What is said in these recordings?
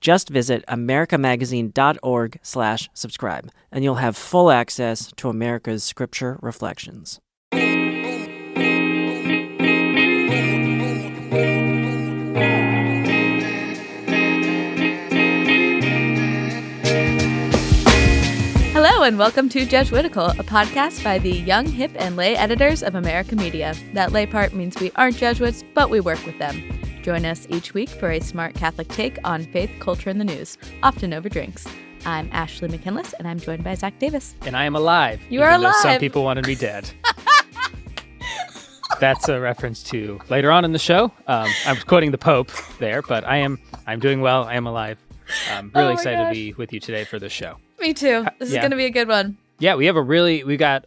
Just visit americamagazine.org slash subscribe, and you'll have full access to America's scripture reflections. Hello, and welcome to Jesuitical, a podcast by the young, hip, and lay editors of America Media. That lay part means we aren't Jesuits, but we work with them. Join us each week for a smart Catholic take on faith, culture, and the news, often over drinks. I'm Ashley McKinless, and I'm joined by Zach Davis. And I am alive. You are though Some people wanted me dead. That's a reference to later on in the show. Um, I'm quoting the Pope there, but I am I'm doing well. I am alive. I'm really Oh excited to be with you today for this show. Me too. This is yeah. going to be a good one. Yeah, we have a really we got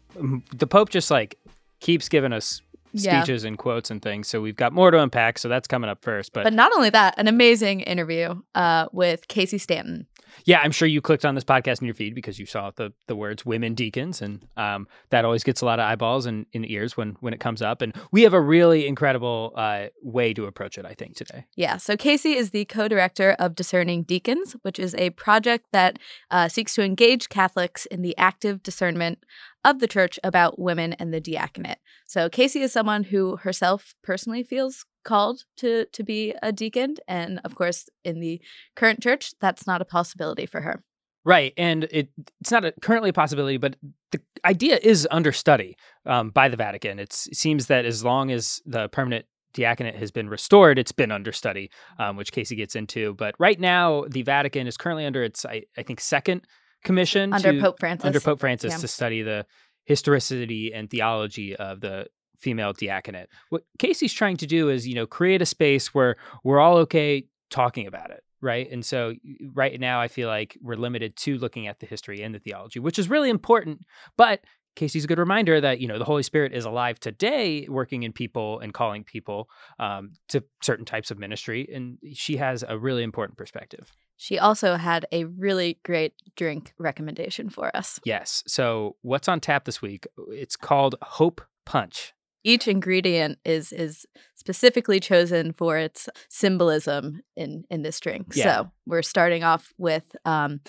the Pope just like keeps giving us Yeah. speeches and quotes and things. So we've got more to unpack. So that's coming up first. But, But not only that, an amazing interview uh, with Casey Stanton. Yeah, I'm sure you clicked on this podcast in your feed because you saw the the words "women deacons," and um, that always gets a lot of eyeballs and, and ears when when it comes up. And we have a really incredible uh, way to approach it. I think today. Yeah, so Casey is the co director of Discerning Deacons, which is a project that uh, seeks to engage Catholics in the active discernment of the church about women and the diaconate. So Casey is someone who herself personally feels called to to be a deacon and of course in the current church that's not a possibility for her. Right, and it it's not a, currently a possibility, but the idea is under study um, by the Vatican. It's, it seems that as long as the permanent diaconate has been restored, it's been under study, um, which Casey gets into. But right now, the Vatican is currently under its, I, I think, second commission Under to- Pope Francis. under Pope Francis Yeah. to study the historicity and theology of the female diaconate. What Casey's trying to do is, you know, create a space where we're all okay talking about it, right? And so right now I feel like we're limited to looking at the history and the theology, which is really important, but Casey's a good reminder that you know the Holy Spirit is alive today, working in people and calling people um, to certain types of ministry, and she has a really important perspective. She also had a really great drink recommendation for us. Yes. So what's on tap this week? It's called Hope Punch. Each ingredient is is specifically chosen for its symbolism in in this drink. Yeah. So we're starting off with um,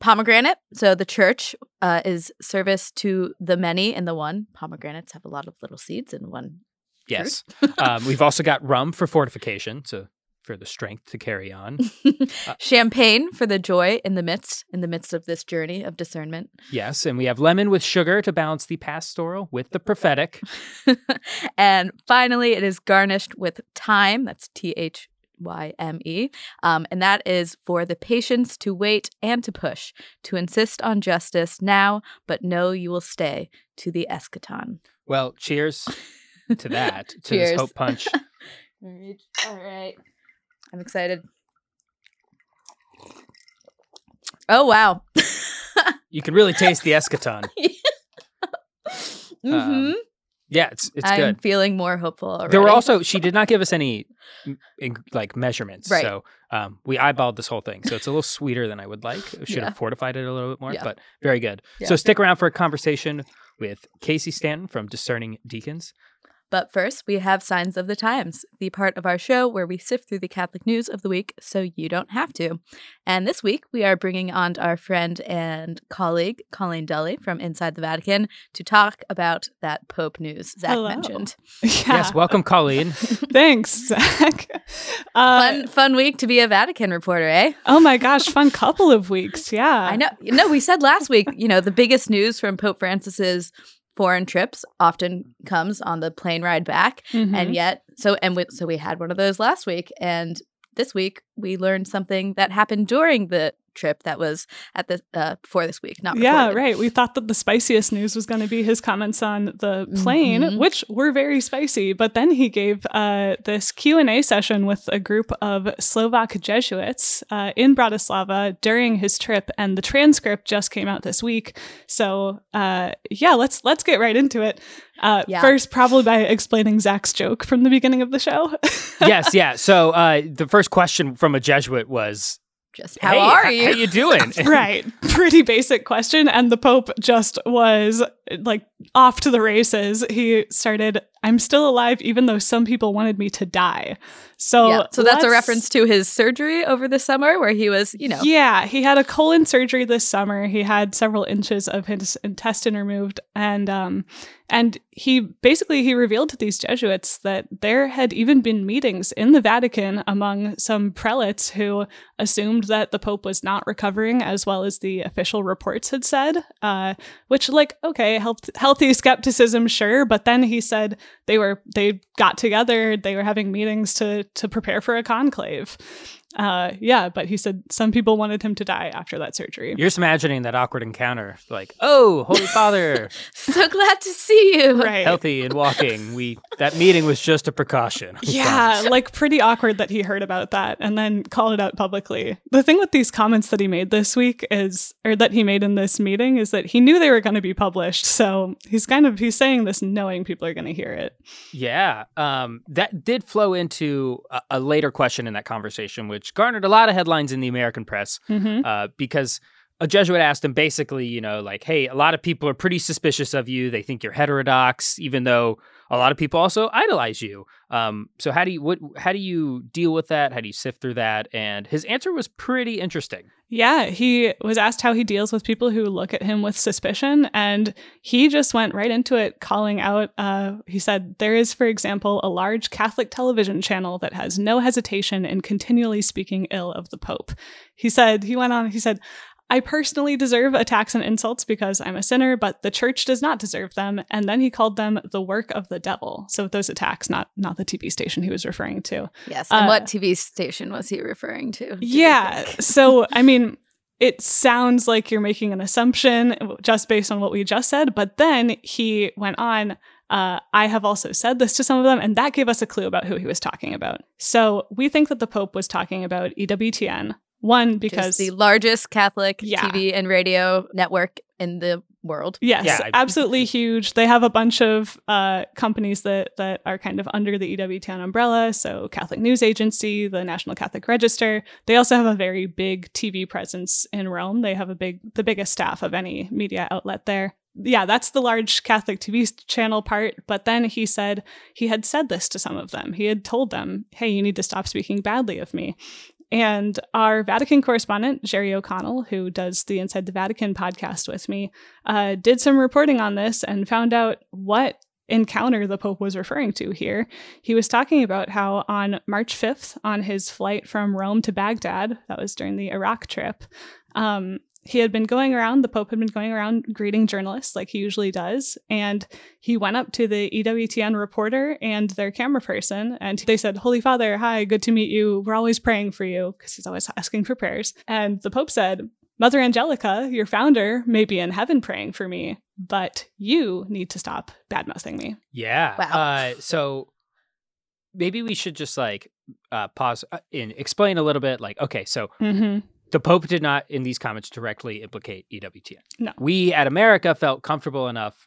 pomegranate. So the church uh, is service to the many and the one. Pomegranates have a lot of little seeds in one. Yes. um, we've also got rum for fortification, so for the strength to carry on. Champagne for the joy in the midst in the midst of this journey of discernment. Yes, and we have lemon with sugar to balance the pastoral with the prophetic. and finally, it is garnished with thyme. That's T H Y M E. Um, and that is for the patience to wait and to push, to insist on justice now, but know you will stay to the eschaton. Well, cheers to that, to Cheers. this hope punch. All right. I'm excited. Oh, wow. You can really taste the eschaton. hmm Um, Yeah, it's it's I'm good. feeling more hopeful already. There were also she did not give us any mm, like measurements, Right. so um, we eyeballed this whole thing. So it's a little sweeter than I would like. Should Yeah. have fortified it a little bit more, Yeah. but very good. Yeah. So stick around for a conversation with Casey Stanton from Discerning Deacons. But first, we have Signs of the Times, the part of our show where we sift through the Catholic news of the week so you don't have to. And this week, we are bringing on our friend and colleague, Colleen Dulle from Inside the Vatican, to talk about that Pope news Zach Hello. mentioned. Yeah. Yes, welcome, Colleen. Thanks, Zach. Uh, Fun, fun week to be a Vatican reporter, eh? Oh my gosh, fun couple of weeks. Yeah. I know. No, we said last week, you know, the biggest news from Pope Francis's foreign trips often comes on the plane ride back. Mhm. and yet so and we, so we had one of those last week and this week we learned something that happened during the trip that was at the uh, before this week. Not yeah, recorded. right. We thought that the spiciest news was going to be his comments on the plane, Mhm. which were very spicy. But then he gave uh, this Q and A session with a group of Slovak Jesuits uh, in Bratislava during his trip, and the transcript just came out this week. So uh, yeah, let's let's get right into it. Uh, Yeah. First, probably by explaining Zach's joke from the beginning of the show. yes, yeah. So uh, the first question from a Jesuit was, Just how "Hey, are you? How you doing?" right. Pretty basic question. And the Pope just was like off to the races. He started, I'm still alive, even though some people wanted me to die. So, yeah. So that's a reference to his surgery over the summer where he was, you know, Yeah, he had a colon surgery this summer. He had several inches of his intestine removed, and um, and he basically he revealed to these Jesuits that there had even been meetings in the Vatican among some prelates who assumed that the Pope was not recovering as well as the official reports had said. Uh, which, like, okay, health, healthy skepticism, sure, but then he said they were they got together, they were having meetings to to prepare for a conclave. Uh, yeah, but he said some people wanted him to die after that surgery. You're just imagining that awkward encounter, like, "Oh, Holy Father, so glad to see you. right. healthy and walking." We that meeting was just a precaution. Yeah, like pretty awkward that he heard about that and then called it out publicly. The thing with these comments that he made this week is, or that he made in this meeting, is that he knew they were going to be published. So he's kind of he's saying this knowing people are going to hear it. Yeah, um, that did flow into a, a later question in that conversation, which garnered a lot of headlines in the American press Mm-hmm. uh, because a Jesuit asked him basically, you know, like, hey, a lot of people are pretty suspicious of you. They think you're heterodox, even though a lot of people also idolize you. Um, so how do you what how do you deal with that? How do you sift through that? And his answer was pretty interesting. Yeah, he was asked how he deals with people who look at him with suspicion, and he just went right into it, calling out. Uh, he said, There is, for example, a large Catholic television channel that has no hesitation in continually speaking ill of the Pope. He said, he went on, he said, I personally deserve attacks and insults because I'm a sinner, but the church does not deserve them. And then he called them the work of the devil. So those attacks, not not the TV station he was referring to. Yes. And Uh, what TV station was he referring to? Yeah. So, I mean, it sounds like you're making an assumption just based on what we just said, but then he went on. Uh, I have also said this to some of them, and that gave us a clue about who he was talking about. So we think that the Pope was talking about EWTN. One, because the largest Catholic Yeah. TV and radio network in the world. Yes, Yeah, absolutely huge. They have a bunch of uh, companies that that are kind of under the EWTN umbrella. So Catholic News Agency, the National Catholic Register. They also have a very big TV presence in Rome. They have a big, the biggest staff of any media outlet there. Yeah, that's the large Catholic TV channel part. But then he said he had said this to some of them. He had told them, "Hey, you need to stop speaking badly of me." And our Vatican correspondent, Jerry O'Connell, who does the Inside the Vatican podcast with me, uh, did some reporting on this and found out what encounter the Pope was referring to here. He was talking about how on March 5th, on his flight from Rome to Baghdad, that was during the Iraq trip, um, he had been going around, the Pope had been going around greeting journalists like he usually does. And he went up to the EWTN reporter and their camera person, and they said, Holy Father, hi, good to meet you. We're always praying for you, because he's always asking for prayers. And the Pope said, Mother Angelica, your founder, may be in heaven praying for me, but you need to stop bad mouthing me. Yeah. Wow. Uh, so maybe we should just like uh, pause uh, and explain a little bit. Like, okay, so Mm-hmm. The Pope did not, in these comments, directly implicate EWTN. No. We at America felt comfortable enough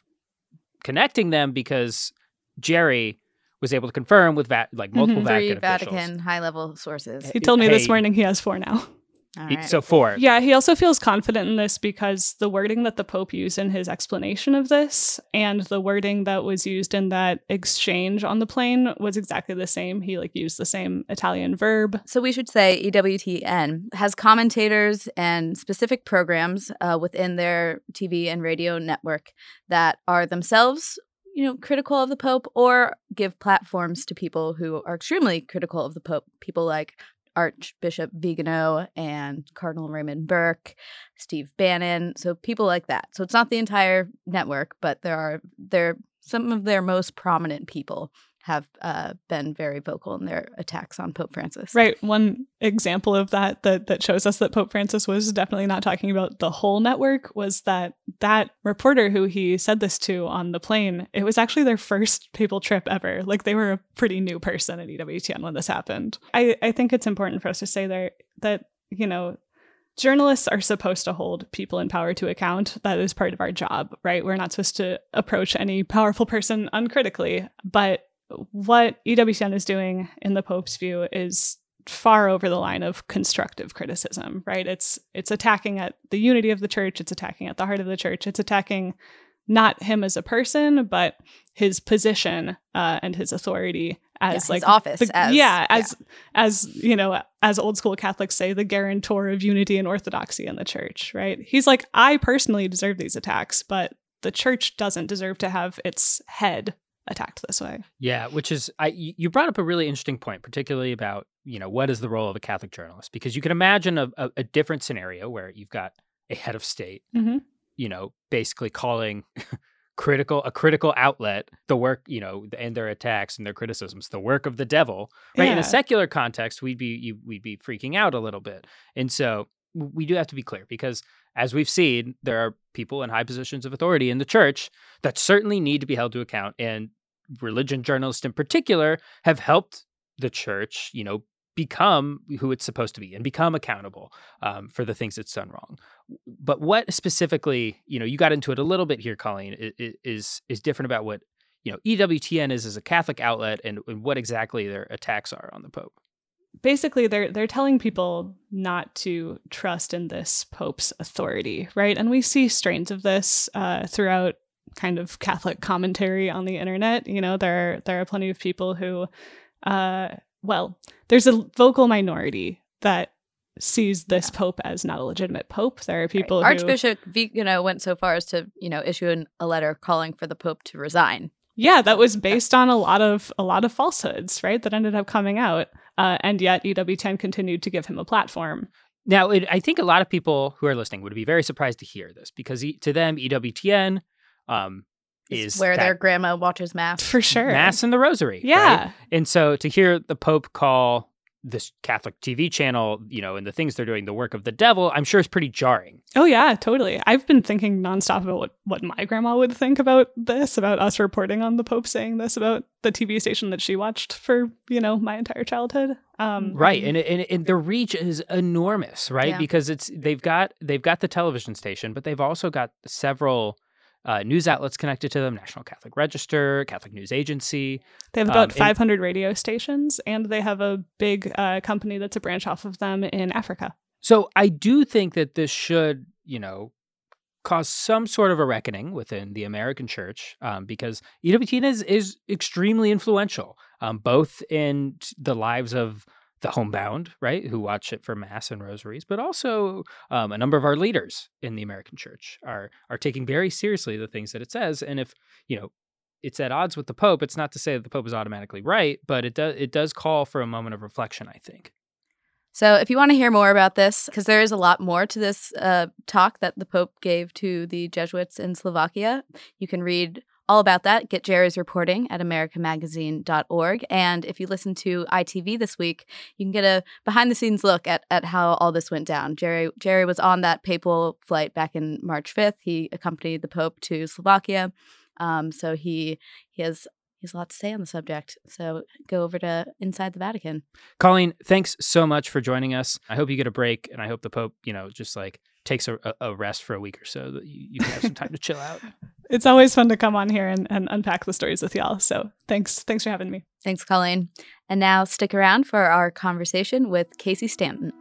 connecting them because Jerry was able to confirm with va- like multiple Mhm. Vatican, Vatican officials. high level sources. He told me this morning he has four now. All He- right. So four. Yeah, he also feels confident in this because the wording that the Pope used in his explanation of this and the wording that was used in that exchange on the plane was exactly the same. He like used the same Italian verb. So we should say EWTN has commentators and specific programs uh, within their TV and radio network that are themselves, you know, critical of the Pope or give platforms to people who are extremely critical of the Pope. People like Archbishop Vigano and Cardinal Raymond Burke, Steve Bannon. So people like that. So it's not the entire network, but there are there some of their most prominent people have uh, been very vocal in their attacks on Pope Francis. Right. One example of that, that that shows us that Pope Francis was definitely not talking about the whole network was that that reporter who he said this to on the plane, it was actually their first papal trip ever. Like they were a pretty new person at EWTN when this happened. I, I think it's important for us to say there that, you know, journalists are supposed to hold people in power to account. That is part of our job, right? We're not supposed to approach any powerful person uncritically. But what EWTN is doing in the Pope's view is far over the line of constructive criticism, right? It's it's attacking at the unity of the church, it's attacking at the heart of the church, it's attacking not him as a person, but his position uh, and his authority as yeah, like office. the- as, yeah, as as you know, as old school Catholics say, the guarantor of unity and orthodoxy in the church, right? He's like, I personally deserve these attacks, but the church doesn't deserve to have its head attacked this way. Yeah, which is I you brought up a really interesting point, particularly about you know what is the role of a Catholic journalist because you can imagine a, a, a different scenario where you've got a head of state, Mm-hmm. you know, basically calling critical a critical outlet the work you know and their attacks and their criticisms the work of the devil right in a secular context we'd be you, we'd be freaking out a little bit and so we do have to be clear because as we've seen there are people in high positions of authority in the church that certainly need to be held to account and religion journalists in particular have helped the church you know become who it's supposed to be and become accountable um, for the things it's done wrong. But what specifically you know you got into it a little bit here colleen is is different about what you know ewtn is as a catholic outlet and, and what exactly their attacks are on the pope basically they're they're telling people not to trust in this pope's authority right? And we see strains of this uh, throughout kind of catholic commentary on the internet. You know there there are plenty of people who uh, well there's a vocal minority that sees this pope as not a legitimate pope. There are people who Archbishop, V, you know, went so far as to you know issue an, a letter calling for the Pope to resign. yeah that was based on a lot of a lot of falsehoods right that ended up coming out uh, and yet EWTN continued to give him a platform now it, i think a lot of people who are listening would be very surprised to hear this because e- to them ewtn um, Is is where their grandma watches mass. for sure mass and the rosary right? yeah And so to hear the Pope call this Catholic TV channel, you know, and the things they're doing, the work of the devil, I'm sure is pretty jarring. Oh yeah, totally. I've been thinking nonstop about what, what my grandma would think about this, about us reporting on the Pope saying this about the TV station that she watched for, you know, my entire childhood. Um Right. And, and, and the reach is enormous, right? Yeah. Because it's they've got they've got the television station, but they've also got several uh, news outlets connected to them National Catholic Register, Catholic News Agency. they have about um, and- 500 radio stations and they have a big uh, company that's a branch off of them in Africa. So I do think that this should, you know, cause some sort of a reckoning within the American church um, because EWTN is, is extremely influential, um, both in the lives of the homebound, right, who watch it for mass and rosaries, but also um, a number of our leaders in the American church are are taking very seriously the things that it says. And if you know it's at odds with the Pope, it's not to say that the Pope is automatically right, but it does it does call for a moment of reflection. I think. So, if you want to hear more about this, because there is a lot more to this uh, talk that the Pope gave to the Jesuits in Slovakia, you can read all about that. Get Jerry's reporting at americamagazine.org. And if you listen to ITV this week, you can get a behind the scenes look at, at how all this went down. Jerry Jerry was on that papal flight back in March 5th. He accompanied the Pope to Slovakia. Um, so he he has he has a lot to say on the subject. So go over to Inside the Vatican. Colleen, thanks so much for joining us. I hope you get a break, and I hope the Pope, you know, just like takes a, a- a rest for a week or so that you, you can have some time to chill out. It's always fun to come on here and, and unpack the stories with y'all. So thanks thanks for having me. Thanks, Colleen. And now stick around for our conversation with Casey Stanton.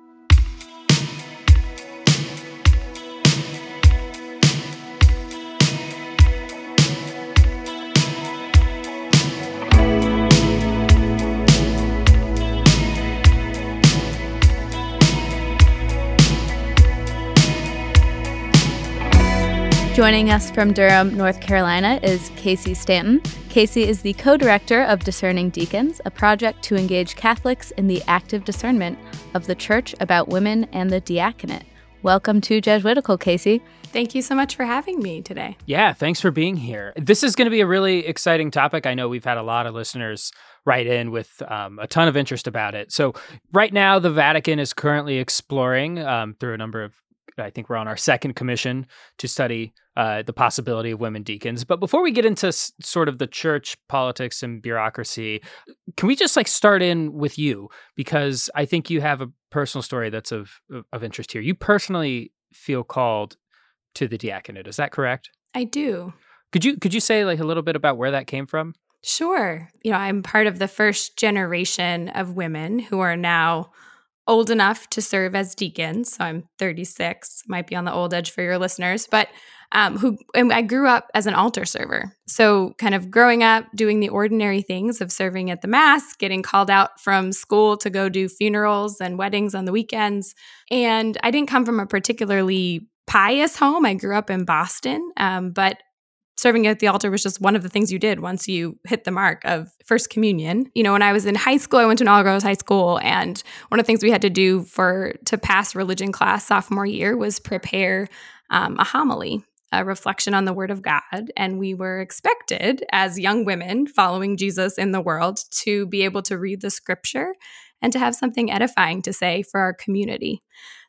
Joining us from Durham, North Carolina is Casey Stanton. Casey is the co director of Discerning Deacons, a project to engage Catholics in the active discernment of the church about women and the diaconate. Welcome to Jesuitical, Casey. Thank you so much for having me today. Yeah, thanks for being here. This is going to be a really exciting topic. I know we've had a lot of listeners write in with um, a ton of interest about it. So, right now, the Vatican is currently exploring um, through a number of I think we're on our second commission to study uh, the possibility of women deacons. But before we get into s- sort of the church politics and bureaucracy, can we just like start in with you because I think you have a personal story that's of of interest here. You personally feel called to the diaconate. Is that correct? I do. Could you could you say like a little bit about where that came from? Sure. You know, I'm part of the first generation of women who are now old enough to serve as deacons. So I'm 36, might be on the old edge for your listeners, but um, who I grew up as an altar server. So kind of growing up doing the ordinary things of serving at the mass, getting called out from school to go do funerals and weddings on the weekends. And I didn't come from a particularly pious home. I grew up in Boston, um, but serving at the altar was just one of the things you did once you hit the mark of first communion. You know, when I was in high school, I went to an all girls high school, and one of the things we had to do for to pass religion class sophomore year was prepare um, a homily. A reflection on the word of God. And we were expected, as young women following Jesus in the world, to be able to read the scripture and to have something edifying to say for our community.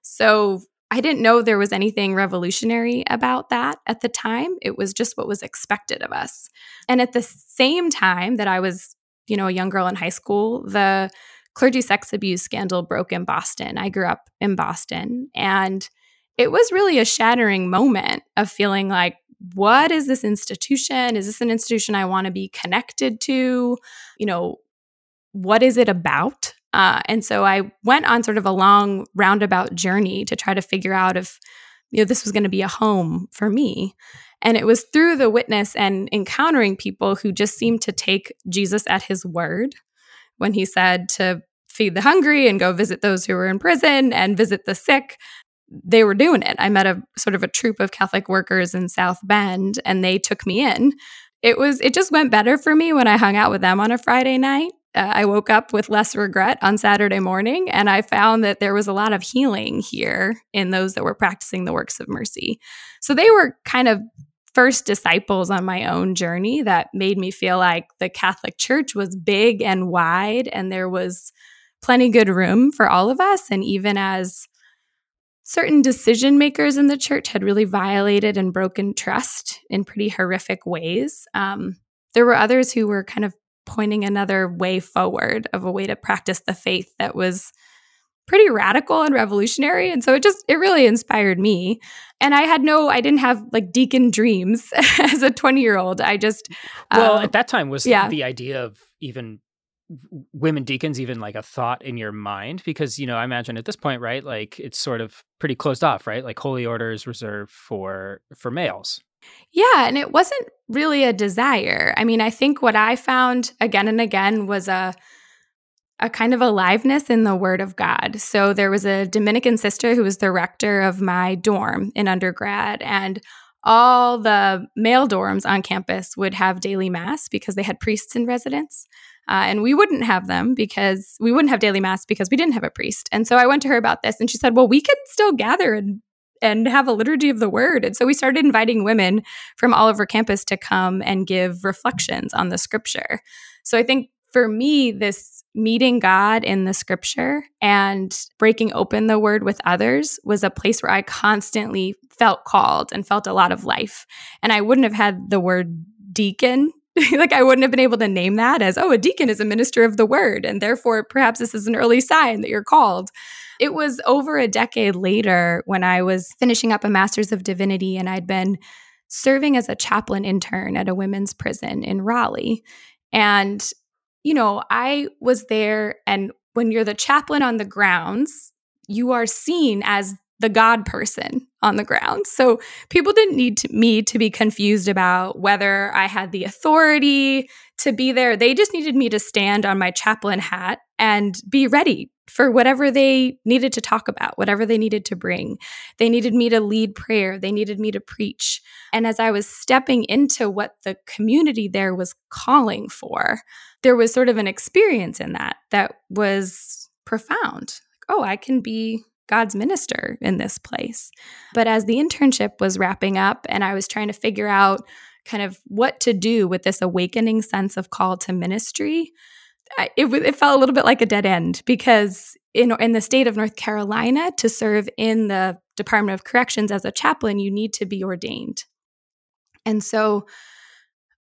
So I didn't know there was anything revolutionary about that at the time. It was just what was expected of us. And at the same time that I was, you know, a young girl in high school, the clergy sex abuse scandal broke in Boston. I grew up in Boston and it was really a shattering moment of feeling like what is this institution? Is this an institution I want to be connected to? You know, what is it about? Uh, and so I went on sort of a long roundabout journey to try to figure out if you know this was going to be a home for me. And it was through the witness and encountering people who just seemed to take Jesus at his word when he said to feed the hungry and go visit those who were in prison and visit the sick. They were doing it. I met a sort of a troop of Catholic workers in South Bend and they took me in. It was it just went better for me when I hung out with them on a Friday night uh, I woke up with less regret on Saturday morning, and I found that there was a lot of healing here in those that were practicing the works of mercy. So they were kind of first disciples on my own journey that made me feel like the Catholic Church was big and wide, and there was plenty good room for all of us. And even as certain decision makers in the church had really violated and broken trust in pretty horrific ways, um, there were others who were kind of pointing another way forward of a way to practice the faith that was pretty radical and revolutionary. And so it just it really inspired me. And i had no i didn't have like deacon dreams as a 20 year old i just well uh, at that time was yeah. the idea of even women deacons even like a thought in your mind? Because you know i imagine at this point right like it's sort of pretty closed off right? Like holy orders reserved for for males yeah, and it wasn't really a desire. I mean, I think what I found again and again was a a kind of aliveness in the word of God. So there was a Dominican sister who was the rector of my dorm in undergrad and all the male dorms on campus would have daily mass because they had priests in residence. Uh, and we wouldn't have them because we wouldn't have daily mass because we didn't have a priest. And so I went to her about this and she said, Well, we could still gather and and have a liturgy of the word. And so we started inviting women from all over campus to come and give reflections on the scripture. So I think for me, this meeting God in the scripture and breaking open the word with others was a place where I constantly felt called and felt a lot of life. And I wouldn't have had the word deacon like I wouldn't have been able to name that as, oh, a deacon is a minister of the word. And therefore, perhaps this is an early sign that you're called. It was over a decade later when I was finishing up a master's of divinity and I'd been serving as a chaplain intern at a women's prison in Raleigh. And, you know, I was there, and when you're the chaplain on the grounds, you are seen as the God person on the ground. So people didn't need to, me to be confused about whether I had the authority to be there. They just needed me to stand on my chaplain hat and be ready for whatever they needed to talk about, whatever they needed to bring. They needed me to lead prayer, they needed me to preach. And as I was stepping into what the community there was calling for, there was sort of an experience in that that was profound. Oh, I can be God's minister in this place. But as the internship was wrapping up and I was trying to figure out kind of what to do with this awakening sense of call to ministry, it, it felt a little bit like a dead end because in, in the state of North Carolina, to serve in the Department of Corrections as a chaplain, you need to be ordained. And so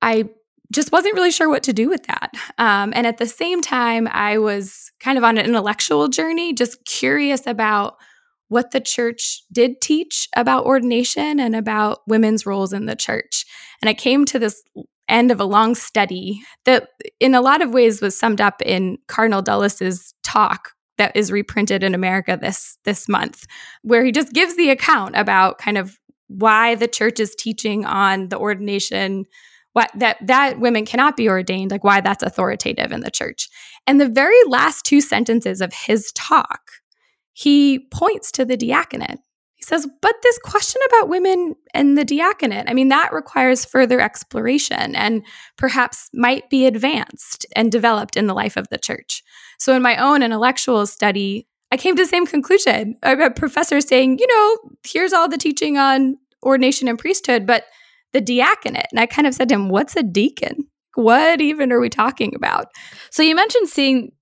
I just wasn't really sure what to do with that. Um, and at the same time, I was kind of on an intellectual journey, just curious about what the church did teach about ordination and about women's roles in the church. And I came to this end of a long study that, in a lot of ways, was summed up in Cardinal Dulles's talk that is reprinted in America this this month, where he just gives the account about kind of why the church is teaching on the ordination what that that women cannot be ordained like why that's authoritative in the church. And the very last two sentences of his talk he points to the diaconate he says but this question about women and the diaconate i mean that requires further exploration and perhaps might be advanced and developed in the life of the church so in my own intellectual study i came to the same conclusion a professor saying you know here's all the teaching on ordination and priesthood but the diaconate. And I kind of said to him, What's a deacon? What even are we talking about? So you mentioned seeing,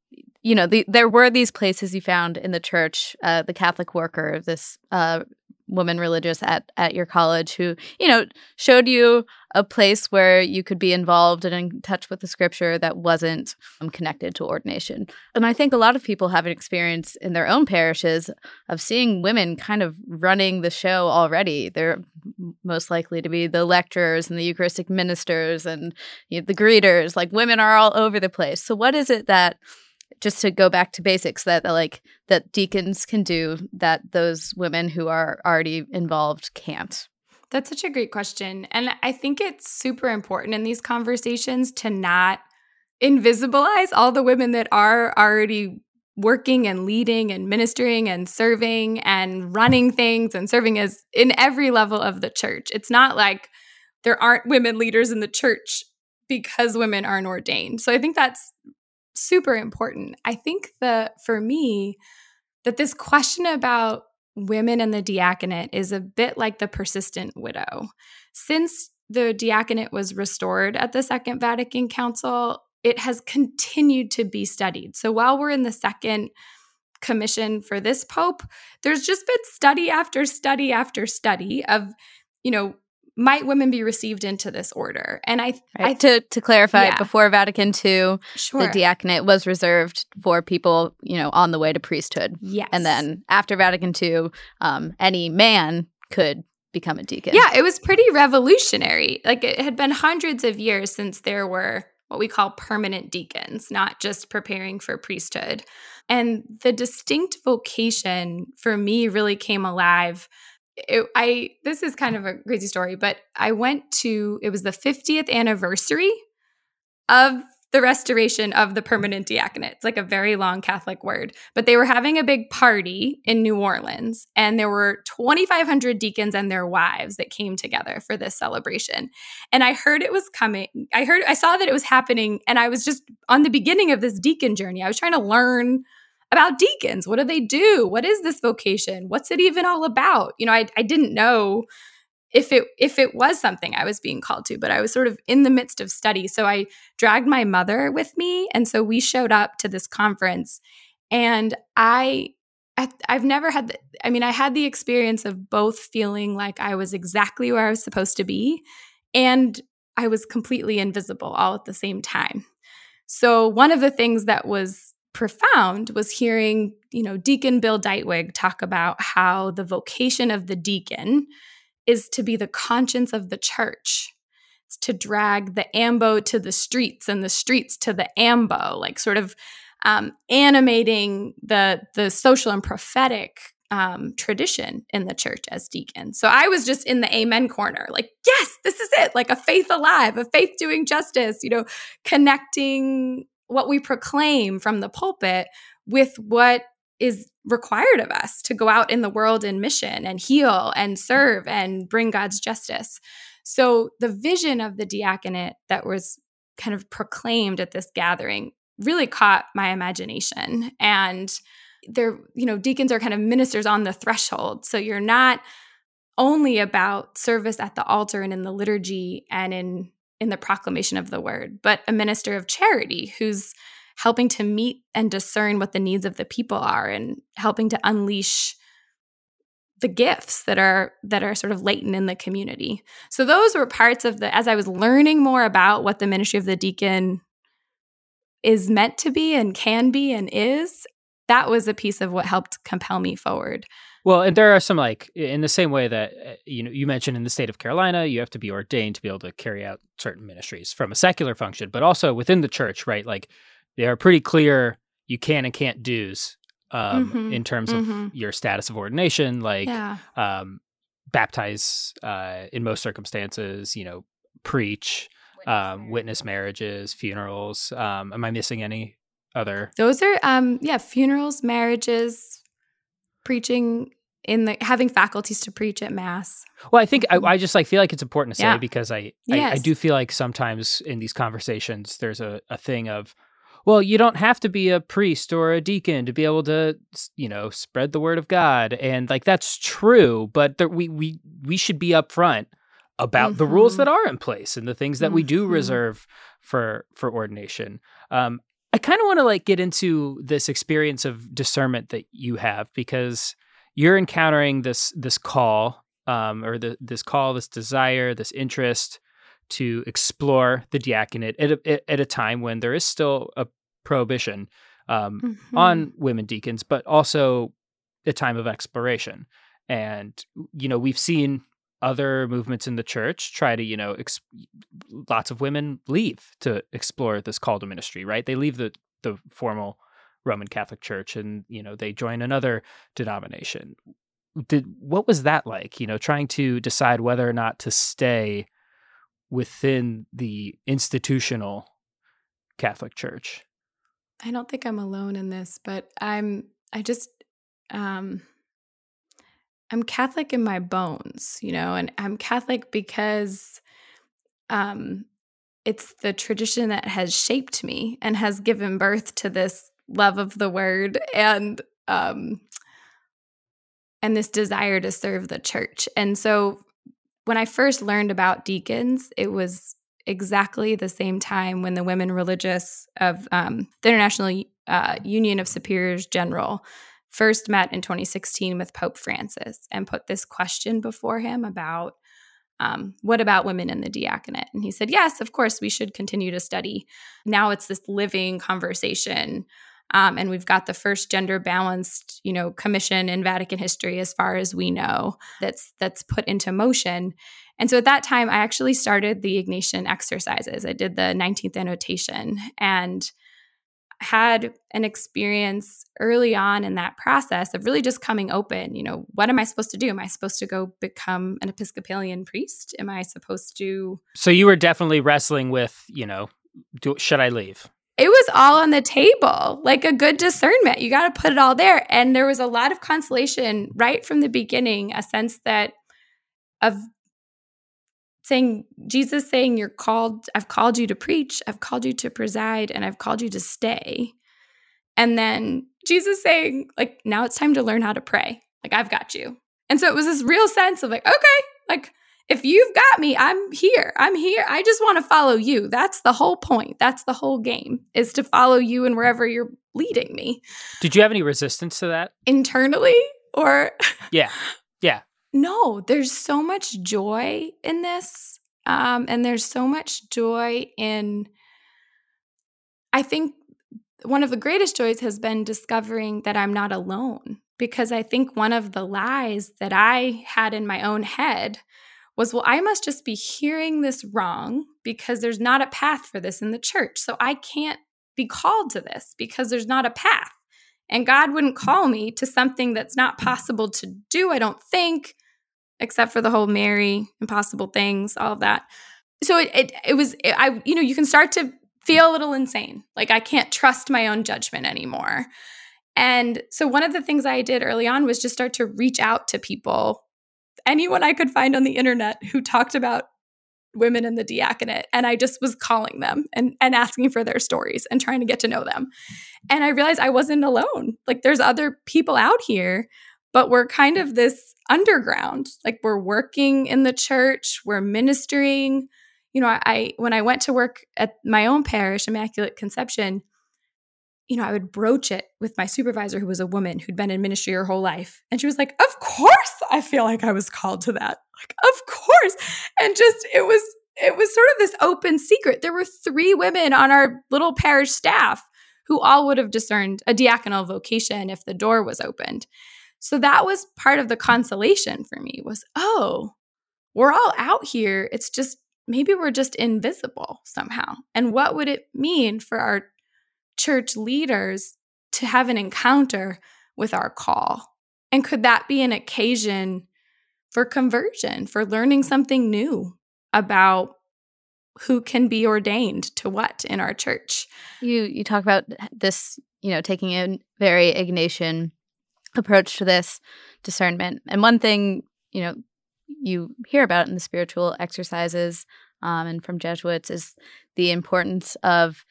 you know, the, there were these places you found in the church, uh, the Catholic worker, this uh, woman religious at at your college who you know showed you a place where you could be involved and in touch with the scripture that wasn't um, connected to ordination. And i think a lot of people have an experience in their own parishes of seeing women kind of running the show already. They're most likely to be the lecturers and the eucharistic ministers and you know, the greeters. Like women are all over the place. So what is it that just to go back to basics that like that deacons can do that those women who are already involved can't. That's such a great question and i think it's super important in these conversations to not invisibilize all the women that are already working and leading and ministering and serving and running things and serving as in every level of the church. It's not like there aren't women leaders in the church because women aren't ordained. So i think that's super important. I think that for me, that this question about women and the diaconate is a bit like the persistent widow. Since the diaconate was restored at the Second Vatican Council, it has continued to be studied. So while we're in the second commission for this pope, there's just been study after study after study of, you know, might women be received into this order? And I, right. I to to clarify, yeah. before Vatican II, sure. the diaconate was reserved for people, you know, on the way to priesthood. Yes, and then after Vatican II, um, any man could become a deacon. Yeah, it was pretty revolutionary. Like it had been hundreds of years since there were what we call permanent deacons, not just preparing for priesthood. And the distinct vocation for me really came alive it, I this is kind of a crazy story, but I went to it was the 50th anniversary of the restoration of the permanent diaconate. It's like a very long Catholic word, but they were having a big party in New Orleans, and there were 2,500 deacons and their wives that came together for this celebration. And I heard it was coming. I heard, I saw that it was happening, and I was just on the beginning of this deacon journey. I was trying to learn about deacons. What do they do? What is this vocation? What's it even all about? You know, I, I didn't know if it if it was something I was being called to, but I was sort of in the midst of study. So I dragged my mother with me, and so we showed up to this conference, and I. I've never had, the, I mean, I had the experience of both feeling like I was exactly where I was supposed to be and I was completely invisible all at the same time. So, one of the things that was profound was hearing, you know, Deacon Bill Ditewig talk about how the vocation of the deacon is to be the conscience of the church. It's to drag the ambo to the streets and the streets to the ambo, like sort of um, animating the the social and prophetic um, tradition in the church as deacon. So I was just in the amen corner, like, yes, this is it, like a faith alive, a faith doing justice, you know, connecting what we proclaim from the pulpit with what is required of us to go out in the world in mission and heal and serve and bring God's justice. So the vision of the diaconate that was kind of proclaimed at this gathering really caught my imagination. And they're, you know, deacons are kind of ministers on the threshold. So you're not only about service at the altar and in the liturgy and in in the proclamation of the word, but a minister of charity who's helping to meet and discern what the needs of the people are and helping to unleash the gifts that are that are sort of latent in the community. So those were parts of the as I was learning more about what the ministry of the deacon is meant to be and can be and is, that was a piece of what helped compel me forward. Well, and there are some like in the same way that uh, you know you mentioned in the state of Carolina, you have to be ordained to be able to carry out certain ministries from a secular function, but also within the church, right? Like there are pretty clear you can and can't do's um, mm-hmm. in terms mm-hmm. of your status of ordination, like yeah. um, baptize uh, in most circumstances, you know, preach, witness, um, witness marriages, funerals. Um, am I missing any other? Those are, um, yeah, funerals, marriages, preaching in the having faculties to preach at mass. Well, I think I. I just like feel like it's important to say yeah. because I, yes. I, I do feel like sometimes in these conversations there's a, a thing of well, you don't have to be a priest or a deacon to be able to, you know, spread the word of God, and like that's true. But there, we we we should be upfront about mm-hmm. the rules that mm-hmm. are in place and the things that mm-hmm. we do mm-hmm. reserve for for ordination. Um, I kind of want to like get into this experience of discernment that you have because you're encountering this this call um, or the, this call, this desire, this interest to explore the diaconate at a, at a time when there is still a prohibition um, mm-hmm. on women deacons, but also a time of exploration. And you know, we've seen other movements in the church try to, you know, ex- lots of women leave to explore this call to ministry. Right? They leave the the formal Roman Catholic Church and you know they join another denomination. Did what was that like? You know, trying to decide whether or not to stay within the institutional Catholic Church. I don't think I'm alone in this, but I'm I just um I'm Catholic in my bones, you know, and I'm Catholic because um it's the tradition that has shaped me and has given birth to this love of the word and um and this desire to serve the church. And so when I first learned about deacons, it was exactly the same time when the women religious of um, the International uh, Union of Superiors General first met in 2016 with Pope Francis and put this question before him about um, what about women in the diaconate? And he said, yes, of course, we should continue to study. Now it's this living conversation. Um, and we've got the first gender balanced, you know, commission in Vatican history, as far as we know, that's that's put into motion. And so at that time, I actually started the Ignatian exercises. I did the 19th annotation and had an experience early on in that process of really just coming open. You know, what am I supposed to do? Am I supposed to go become an Episcopalian priest? Am I supposed to? So you were definitely wrestling with, you know, do, should I leave? It was all on the table, like a good discernment. You got to put it all there. And there was a lot of consolation right from the beginning, a sense that of saying Jesus saying you're called I've called you to preach, I've called you to preside and I've called you to stay. And then Jesus saying like now it's time to learn how to pray. Like I've got you. And so it was this real sense of like okay, like if you've got me, I'm here. I'm here. I just want to follow you. That's the whole point. That's the whole game is to follow you and wherever you're leading me. Did you have any resistance to that? Internally or Yeah. Yeah no, there's so much joy in this. Um, and there's so much joy in, I think one of the greatest joys has been discovering that I'm not alone. Because I think one of the lies that I had in my own head was, well, I must just be hearing this wrong because there's not a path for this in the church. So I can't be called to this because there's not a path. And God wouldn't mm. call me to something that's not mm. possible to do, I don't think, except for the whole Mary, impossible things, all of that. So it it, it was it, I you know, you can start to feel a little insane. Like I can't trust my own judgment anymore. And so one of the things I did early on was just start to reach out to people, anyone I could find on the internet who talked about women in the diaconate and I just was calling them and and asking for their stories and trying to get to know them. And I realized I wasn't alone. Like there's other people out here, but we're kind of this underground. Like we're working in the church, we're ministering. You know, I, I when I went to work at my own parish, Immaculate Conception, you know, I would broach it with my supervisor, who was a woman who'd been in ministry her whole life. And she was like, Of course, I feel like I was called to that. Like, of course. And just, it was, it was sort of this open secret. There were three women on our little parish staff who all would have discerned a diaconal vocation if the door was opened. So that was part of the consolation for me was, oh, we're all out here. It's just maybe we're just invisible somehow. And what would it mean for our church leaders to have an encounter with our call? And could that be an occasion for conversion, for learning something new about who can be ordained to what in our church? You you talk about this, you know, taking a very Ignatian approach to this discernment. And one thing, you know, you hear about in the spiritual exercises um, and from Jesuits is the importance of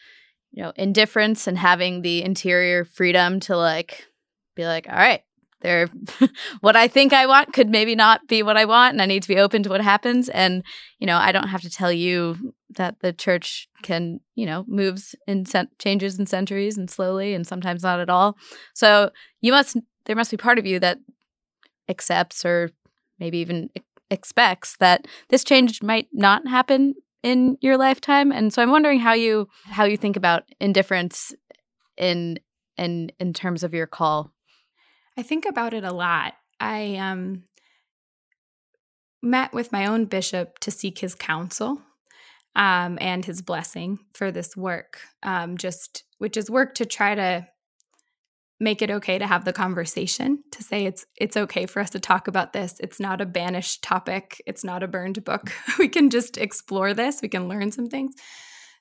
you know, indifference and having the interior freedom to like be like, all right, there what I think I want could maybe not be what I want and I need to be open to what happens and you know, I don't have to tell you that the church can, you know, moves in cent- changes in centuries and slowly and sometimes not at all. So, you must there must be part of you that accepts or maybe even expects that this change might not happen in your lifetime and so i'm wondering how you how you think about indifference in in in terms of your call. I think about it a lot. I um met with my own bishop to seek his counsel um, and his blessing for this work um, just which is work to try to make it okay to have the conversation to say it's it's okay for us to talk about this. It's not a banished topic. It's not a burned book. We can just explore this. We can learn some things.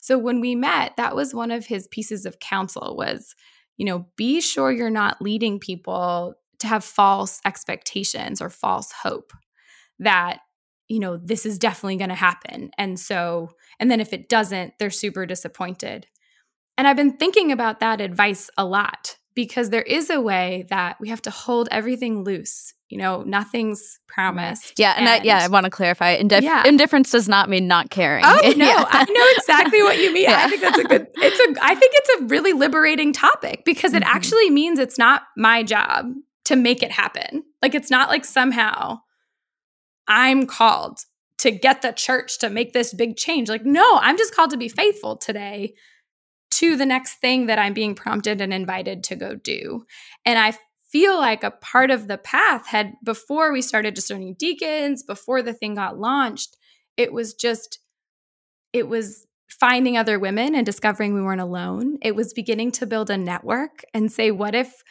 So when we met that was one of his pieces of counsel was you know be sure you're not leading people to have false expectations or false hope that you know this is definitely going to happen. And so and then if it doesn't they're super disappointed. And I've been thinking about that advice a lot because there is a way that we have to hold everything loose. You know, nothing's promised. Yeah, and, and I, yeah, I want to clarify. Indif- yeah. Indifference does not mean not caring. Oh no, yeah. I know exactly what you mean. Yeah. I think that's a good. It's a. I think it's a really liberating topic because it mm-hmm. actually means it's not my job to make it happen. Like it's not like somehow I'm called to get the church to make this big change. Like no, I'm just called to be faithful today to the next thing that I'm being prompted and invited to go do. And I feel like a part of the path had before we started discerning deacons, before the thing got launched, it was just, it was finding other women and discovering we weren't alone. It was beginning to build a network and say, what if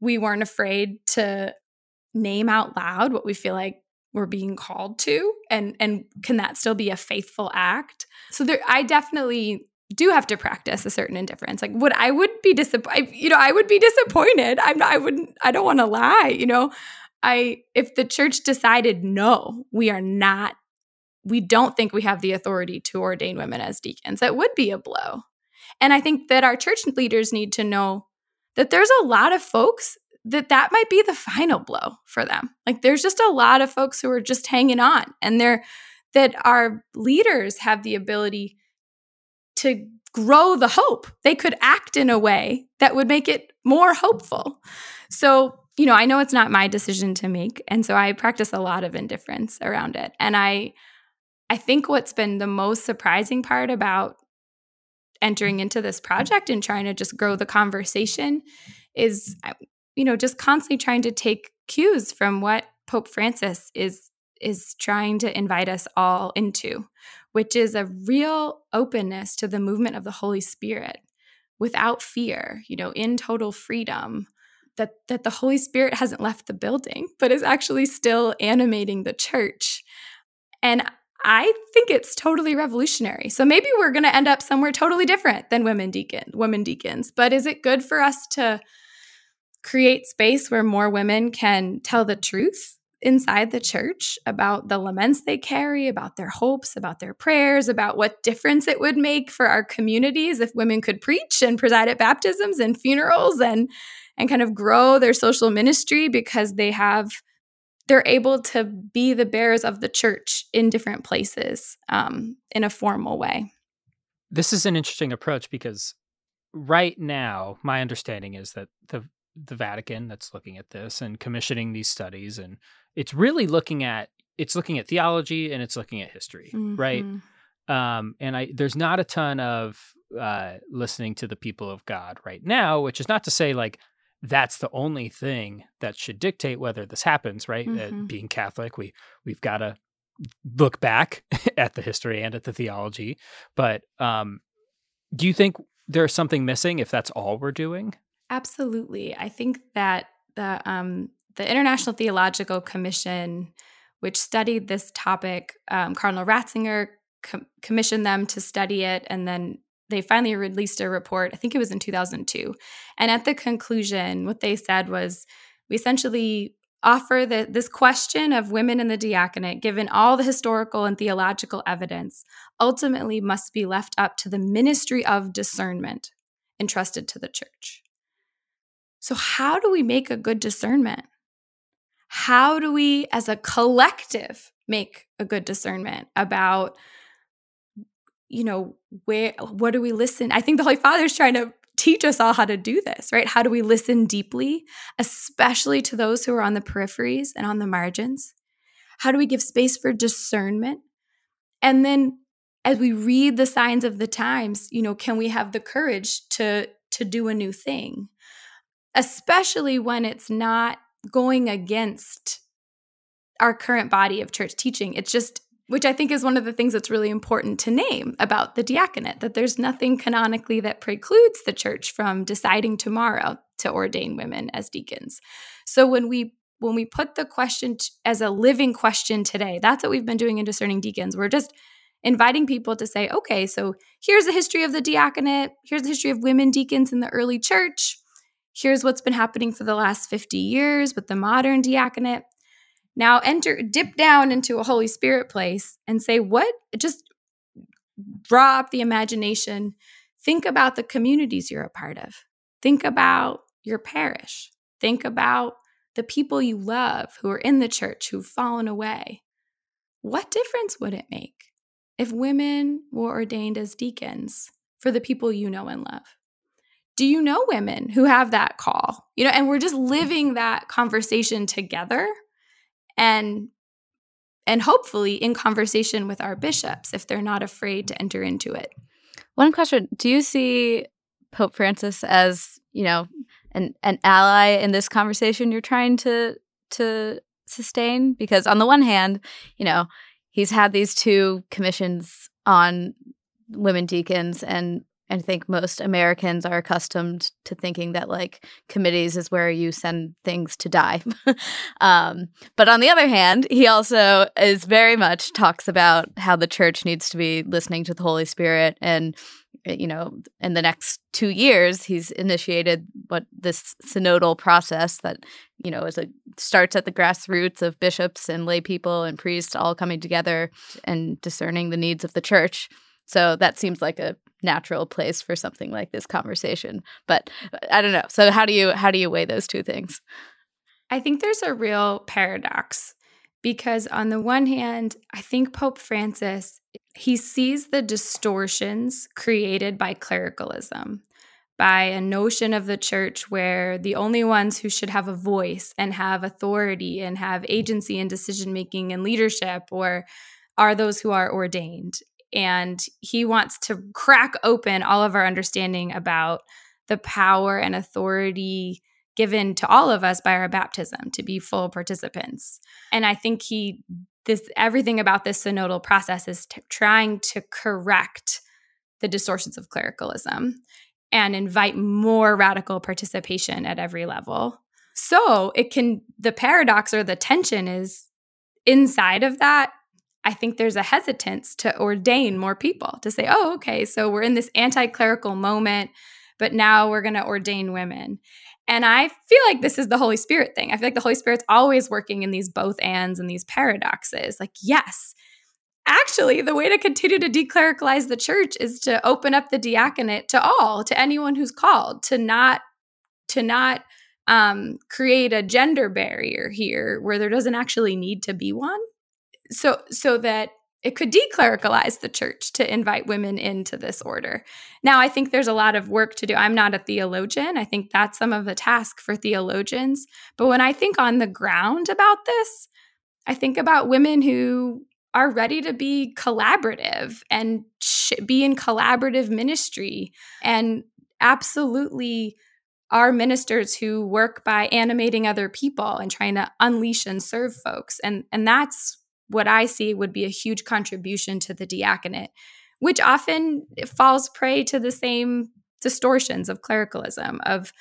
we weren't afraid to name out loud what we feel like we're being called to and and can that still be a faithful act so there i definitely do have to practice a certain indifference. Like would I would be disappointed, you know, I would be disappointed. I'm not I wouldn't I don't want to lie, you know. I if the church decided no, we are not we don't think we have the authority to ordain women as deacons. That would be a blow. And I think that our church leaders need to know that there's a lot of folks that that might be the final blow for them. Like there's just a lot of folks who are just hanging on and they're that our leaders have the ability to grow the hope. They could act in a way that would make it more hopeful. So, you know, I know it's not my decision to make, and so I practice a lot of indifference around it. And I I think what's been the most surprising part about entering into this project and trying to just grow the conversation is you know, just constantly trying to take cues from what Pope Francis is is trying to invite us all into, which is a real openness to the movement of the Holy Spirit without fear, you know, in total freedom. That, that the Holy Spirit hasn't left the building, but is actually still animating the church. And I think it's totally revolutionary. So maybe we're going to end up somewhere totally different than women deacon, women deacons. But is it good for us to create space where more women can tell the truth inside the church about the laments they carry, about their hopes, about their prayers, about what difference it would make for our communities if women could preach and preside at baptisms and funerals and and kind of grow their social ministry because they have they're able to be the bearers of the church in different places um, in a formal way. This is an interesting approach because right now, my understanding is that the the Vatican that's looking at this and commissioning these studies, and it's really looking at it's looking at theology and it's looking at history, mm-hmm. right? Um, and I there's not a ton of uh, listening to the people of God right now, which is not to say like that's the only thing that should dictate whether this happens, right? Uh, mm-hmm. Uh, being Catholic, we we've got to look back at the history and at the theology. But um, do you think there's something missing if that's all we're doing? Absolutely. I think that the um, the International Theological Commission, which studied this topic, um, Cardinal Ratzinger com- commissioned them to study it, and then they finally released a report, I think it was in 2002. And at the conclusion, what they said was we essentially offer the, this question of women in the diaconate, given all the historical and theological evidence, ultimately must be left up to the ministry of discernment entrusted to the church. So, how do we make a good discernment? How do we, as a collective, make a good discernment about you know, where what do we listen? I think the Holy Father is trying to teach us all how to do this, right? How do we listen deeply, especially to those who are on the peripheries and on the margins? How do we give space for discernment? And then as we read the signs of the times, you know, can we have the courage to to do a new thing? Especially when it's not going against our current body of church teaching. It's just which I think is one of the things that's really important to name about the diaconate that there's nothing canonically that precludes the church from deciding tomorrow to ordain women as deacons. So when we when we put the question t- as a living question today, that's what we've been doing in discerning deacons. We're just inviting people to say, okay, so here's the history of the diaconate, here's the history of women deacons in the early church. Here's what's been happening for the last 50 years with the modern diaconate. Now enter, dip down into a Holy Spirit place and say, what? Just draw up the imagination. Think about the communities you're a part of. Think about your parish. Think about the people you love who are in the church who've fallen away. What difference would it make if women were ordained as deacons for the people you know and love? Do you know women who have that call? You know, and we're just living that conversation together and and hopefully in conversation with our bishops if they're not afraid to enter into it. One question, do you see Pope Francis as, you know, an an ally in this conversation you're trying to to sustain because on the one hand, you know, he's had these two commissions on women deacons and I think most Americans are accustomed to thinking that like committees is where you send things to die. um, but on the other hand, he also is very much talks about how the church needs to be listening to the Holy Spirit. And, eh, you know, in the next two years, he's initiated what this synodal process that, you know, is a starts at the grassroots of bishops and lay people and priests all coming together and discerning the needs of the church. So that seems like a natural place for something like this conversation. But uh, I don't know. So how do you how do you weigh those two things? I think there's a real paradox because on the one hand, I think Pope Francis he sees the distortions created by clericalism by a notion of the church where the only ones who should have a voice and have authority and have agency and decision making and leadership or are those who are ordained and he wants to crack open all of our understanding about the power and authority given to all of us by our baptism to be full participants. And I think he this everything about this synodal process is t- trying to correct the distortions of clericalism and invite more radical participation at every level. So, it can the paradox or the tension is inside of that I think there's a hesitance to ordain more people to say, oh, okay, so we're in this anti clerical moment, but now we're going to ordain women. And I feel like this is the Holy Spirit thing. I feel like the Holy Spirit's always working in these both ands and these paradoxes. Like, yes, actually, the way to continue to declericalize the church is to open up the diaconate to all, to anyone who's called, to not to not um, create a gender barrier here where there doesn't actually need to be one. So so that it could declericalize the church to invite women into this order. Now, I think there's a lot of work to do. I'm not a theologian. I think that's some of the task for theologians. But when I think on the ground about this, I think about women who are ready to be collaborative and be in collaborative ministry and absolutely are ministers who work by animating other people and trying to unleash and serve folks and and that's what i see would be a huge contribution to the diaconate which often falls prey to the same distortions of clericalism of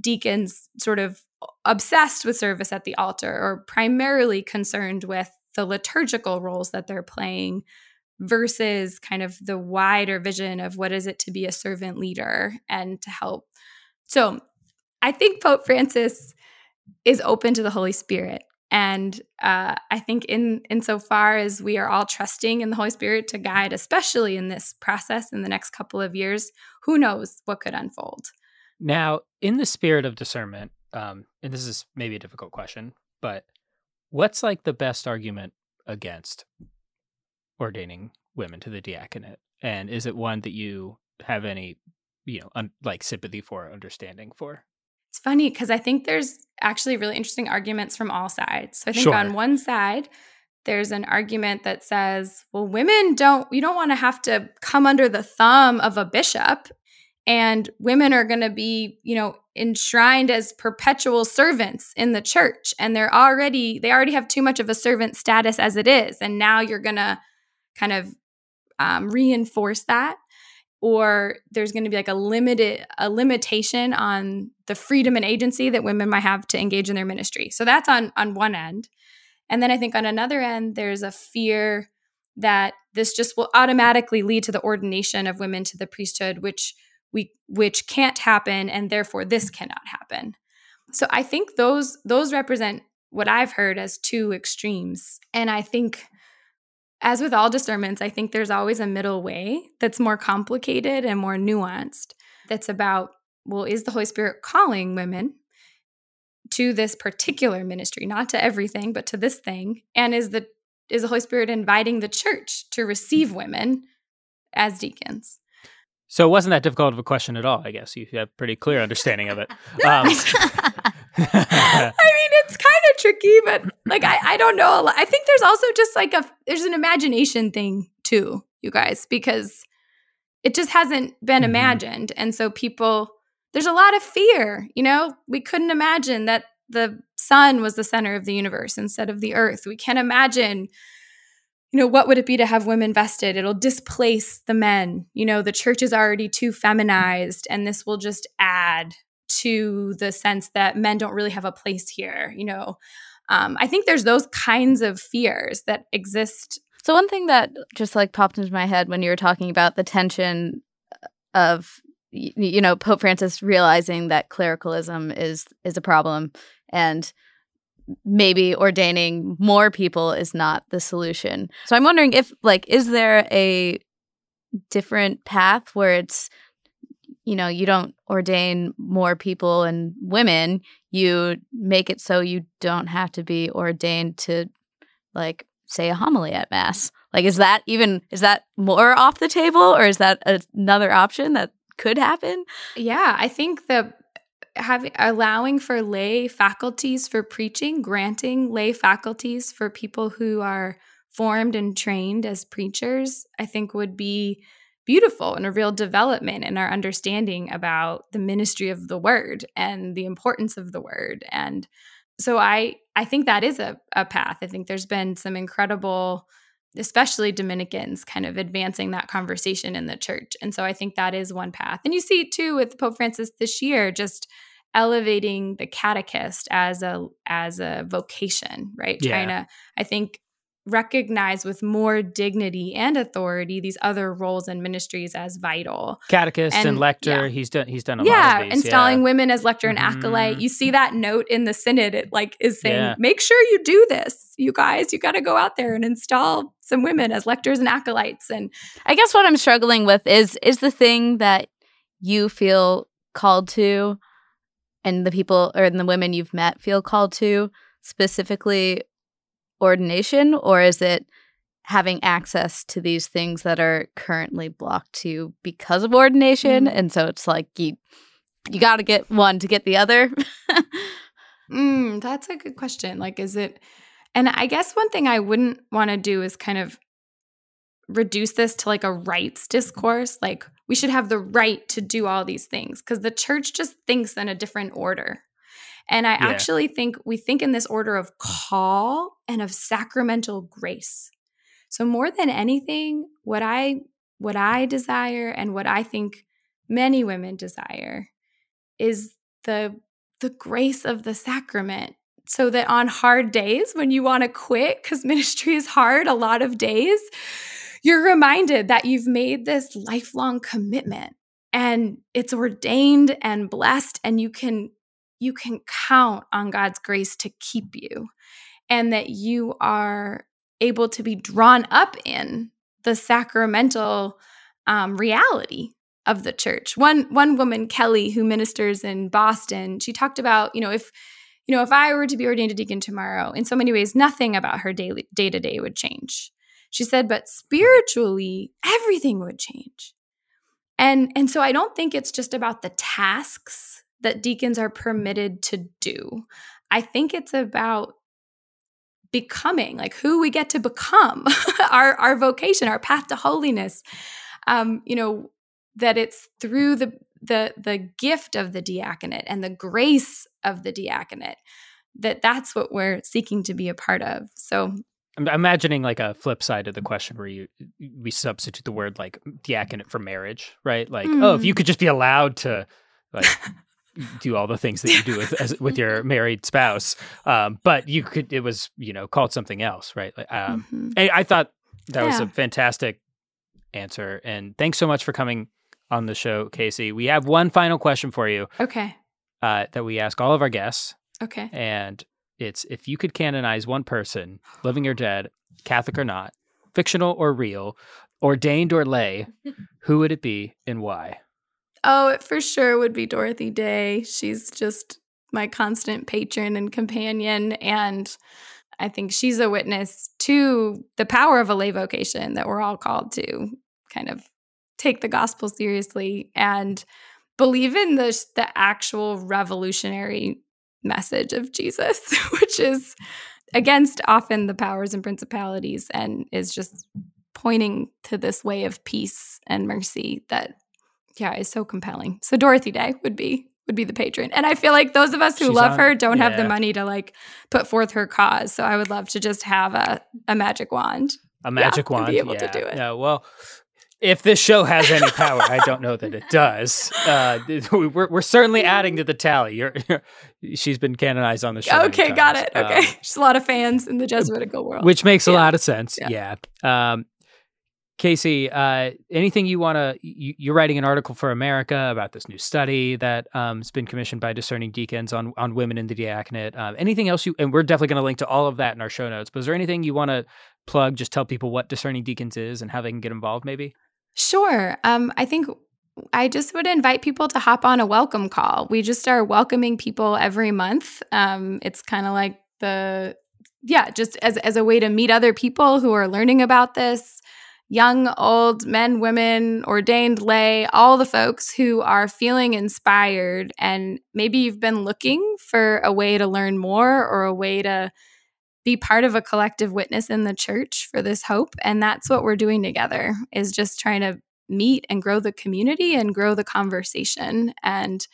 deacons sort of obsessed with service at the altar or primarily concerned with the liturgical roles that they're playing versus kind of the wider vision of what is it to be a servant leader and to help. So I think Pope Francis is open to the Holy Spirit. And uh, I think in insofar as we are all trusting in the Holy Spirit to guide, especially in this process in the next couple of years, who knows what could unfold. Now, in the spirit of discernment, um, and this is maybe a difficult question, but What's like the best argument against ordaining women to the diaconate? And is it one that you have any, you know, un- like sympathy for, understanding for? It's funny because I think there's actually really interesting arguments from all sides. So I think sure. on one side, there's an argument that says, well, women don't, you don't want to have to come under the thumb of a bishop and women are going to be you know enshrined as perpetual servants in the church and they're already they already have too much of a servant status as it is and now you're going to kind of um, reinforce that or there's going to be like a limited a limitation on the freedom and agency that women might have to engage in their ministry. So that's on on one end. And then i think on another end there's a fear that this just will automatically lead to the ordination of women to the priesthood which we which can't happen and therefore this cannot happen. So i think those those represent what i've heard as two extremes. And i think as with all discernments i think there's always a middle way that's more complicated and more nuanced that's about well is the holy spirit calling women to this particular ministry? Not to everything but to this thing. And is the is the holy spirit inviting the church to receive women as deacons so it wasn't that difficult of a question at all, I guess. You have pretty clear understanding of it. Um, I mean, it's kind of tricky, but like I, I don't know. I think there's also just like a there's an imagination thing too, you guys, because it just hasn't been mm-hmm. imagined. And so people there's a lot of fear, you know? We couldn't imagine that the sun was the center of the universe instead of the earth. We can't imagine you know, what would it be to have women vested? It'll displace the men. You know, the church is already too feminized, and this will just add to the sense that men don't really have a place here. You know, um, I think there's those kinds of fears that exist. So, one thing that just like popped into my head when you were talking about the tension of, you know, Pope Francis realizing that clericalism is is a problem and maybe ordaining more people is not the solution. So I'm wondering if like is there a different path where it's you know, you don't ordain more people and women, you make it so you don't have to be ordained to like say a homily at mass. Like is that even is that more off the table or is that another option that could happen? Yeah, I think the having allowing for lay faculties for preaching, granting lay faculties for people who are formed and trained as preachers, I think would be beautiful and a real development in our understanding about the ministry of the word and the importance of the word. And so I I think that is a, a path. I think there's been some incredible especially Dominicans kind of advancing that conversation in the church. And so I think that is one path. And you see too with Pope Francis this year just elevating the catechist as a as a vocation, right? Yeah. Trying to I think recognize with more dignity and authority these other roles and ministries as vital. Catechist and, And- lector. yeah. He's done. He's done a yeah, lot of these. installing yeah. women as lector and Mhm. acolyte. You see that note in the synod. It like is saying, Yeah. make sure you do this, you guys. You got to go out there and install some women as lectors and acolytes. And I guess what I'm struggling with is is the thing that you feel called to and the people or the women you've met feel called to specifically ordination or is it having access to these things that are currently blocked to you because of ordination Mhm. and so it's like you you got to get one to get the other Mm, that's a good question. Like, is it? And I guess one thing I wouldn't want to do is kind of reduce this to like a rights discourse. Like, we should have the right to do all these things because the church just thinks in a different order. And I Yeah. actually think we think in this order of call and of sacramental grace. So more than anything, what I what I desire and what I think many women desire is the the grace of the sacrament so that on hard days when you want to quit because ministry is hard a lot of days you're reminded that you've made this lifelong commitment and it's ordained and blessed and you can you can count on God's grace to keep you and that you are able to be drawn up in the sacramental um, reality of the church. One one woman, Kelly, who ministers in Boston, she talked about, you know, if you know, if I were to be ordained a deacon tomorrow, in so many ways, nothing about her daily day to day would change. She said, but spiritually, everything would change. And and so I don't think it's just about the tasks that deacons are permitted to do. I think it's about becoming, like who we get to become, our our vocation, our path to holiness. Um, you know, that it's through the the the gift of the diaconate and the grace of the diaconate that that's what we're seeking to be a part of. So I'm imagining like a flip side of the question where you we substitute the word like diaconate for marriage, right? Like, oh, if Mm. you could just be allowed to like do all the things that you do with as, with your married spouse, um, but you could it was you know called something else, right? Um, mhm. I, I thought that was a fantastic answer, and thanks so much for coming on the show, Casey. We have one final question for you okay, uh, that we ask all of our guests, okay. and it's if you could canonize one person, living or dead, Catholic or not, fictional or real, ordained or lay, who would it be and why? Oh, it for sure would be Dorothy Day. She's just my constant patron and companion. And I think she's a witness to the power of a lay vocation that we're all called to kind of take the gospel seriously and believe in the, the actual revolutionary message of Jesus, which is against often the powers and principalities and is just pointing to this way of peace and mercy that yeah is so compelling so dorothy day would be would be the patron and i feel like those of us who She's love on- her don't have the money to like put forth her cause so i would love to just have a, a magic wand A magic and wand. be able to do it. Yeah. Well, if this show has any power, I don't know that it does. Uh, we're, we're certainly adding to the tally. You're, you're, she's been canonized on the show. okay got it okay Um, there's a lot of fans in the jesuitical world which makes a lot of sense. Yeah. Um, Casey, uh, anything you want to? You, you're writing an article for America about this new study that um, has been commissioned by Discerning Deacons on on women in the diaconate. Um, anything else you? And we're definitely going to link to all of that in our show notes. But is there anything you want to plug? Just tell people what Discerning Deacons is and how they can get involved. Maybe. Sure. Um, I think I just would invite people to hop on a welcome call. We just are welcoming people every month. Um, it's kind of like the, yeah, just as, as a way to meet other people who are learning about this young, old, men, women, ordained lay, all the folks who are feeling inspired. And maybe you've been looking for a way to learn more or a way to be part of a collective witness in the church for this hope and that's what we're doing together is just trying to meet and grow the community and grow the conversation and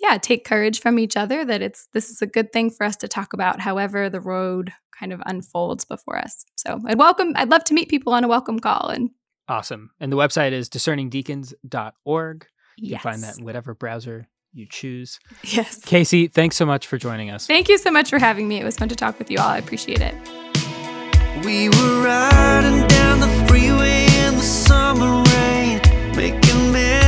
yeah take courage from each other that it's this is a good thing for us to talk about however the road kind of unfolds before us so i'd welcome i'd love to meet people on a welcome call and Awesome. And the website is discerningdeacons.org. You yes. can find that in whatever browser you choose. yes Casey, thanks so much for joining us. thank you so much for having me it was fun to talk with you all i appreciate it We were riding down the freeway in the summer rain, making memories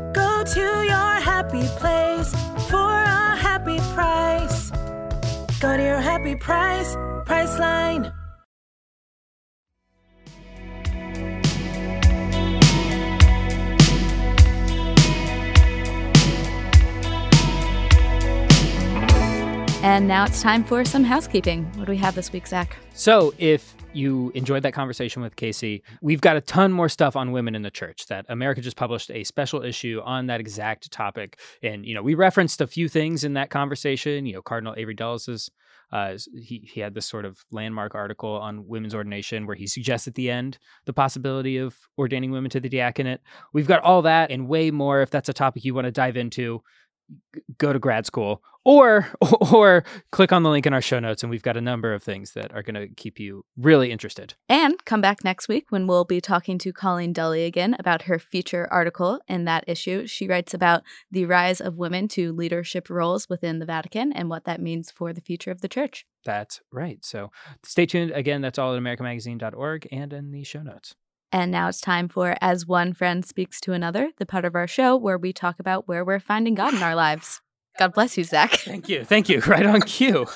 Go to your happy place for a happy price. Go to your happy price, Priceline. And now it's time for some housekeeping. What do we have this week, Zach? So, if you enjoyed that conversation with Casey, we've got a ton more stuff on women in the church. That America just published a special issue on that exact topic, and you know we referenced a few things in that conversation. You know, Cardinal Avery Dulles' uh, he he had this sort of landmark article on women's ordination where he suggests at the end the possibility of ordaining women to the diaconate. We've got all that and way more. If that's a topic you want to dive into, go to grad school or or click on the link in our show notes and we've got a number of things that are going to keep you really interested And come back next week when we'll be talking to Colleen Dulle again about her feature article in that issue. She writes about the rise of women to leadership roles within the Vatican and what that means for the future of the church. that's right so stay tuned again that's all at americamagazine.org and in the show notes And now it's time for As One Friend Speaks to Another, the part of our show where we talk about where we're finding God in our lives. God bless you, Zach. thank you thank you right on cue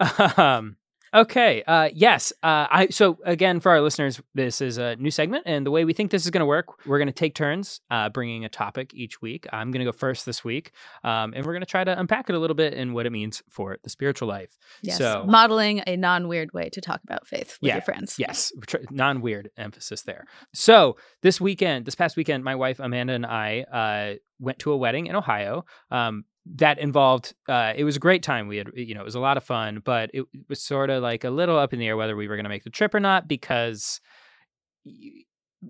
um Okay. Uh, yes. Uh, I so again for our listeners, this is a new segment, and the way we think this is going to work, we're going to take turns uh, bringing a topic each week. I'm going to go first this week, um, and we're going to try to unpack it a little bit and what it means for the spiritual life. Yes. So Modeling a non weird way to talk about faith with Yeah, your friends. Yes, non weird emphasis there. So this weekend, this past weekend, my wife Amanda and I uh, went to a wedding in Ohio. Um, that involved. Uh, it was a great time. We had, you know, it was a lot of fun, but it was sort of like a little up in the air whether we were going to make the trip or not because.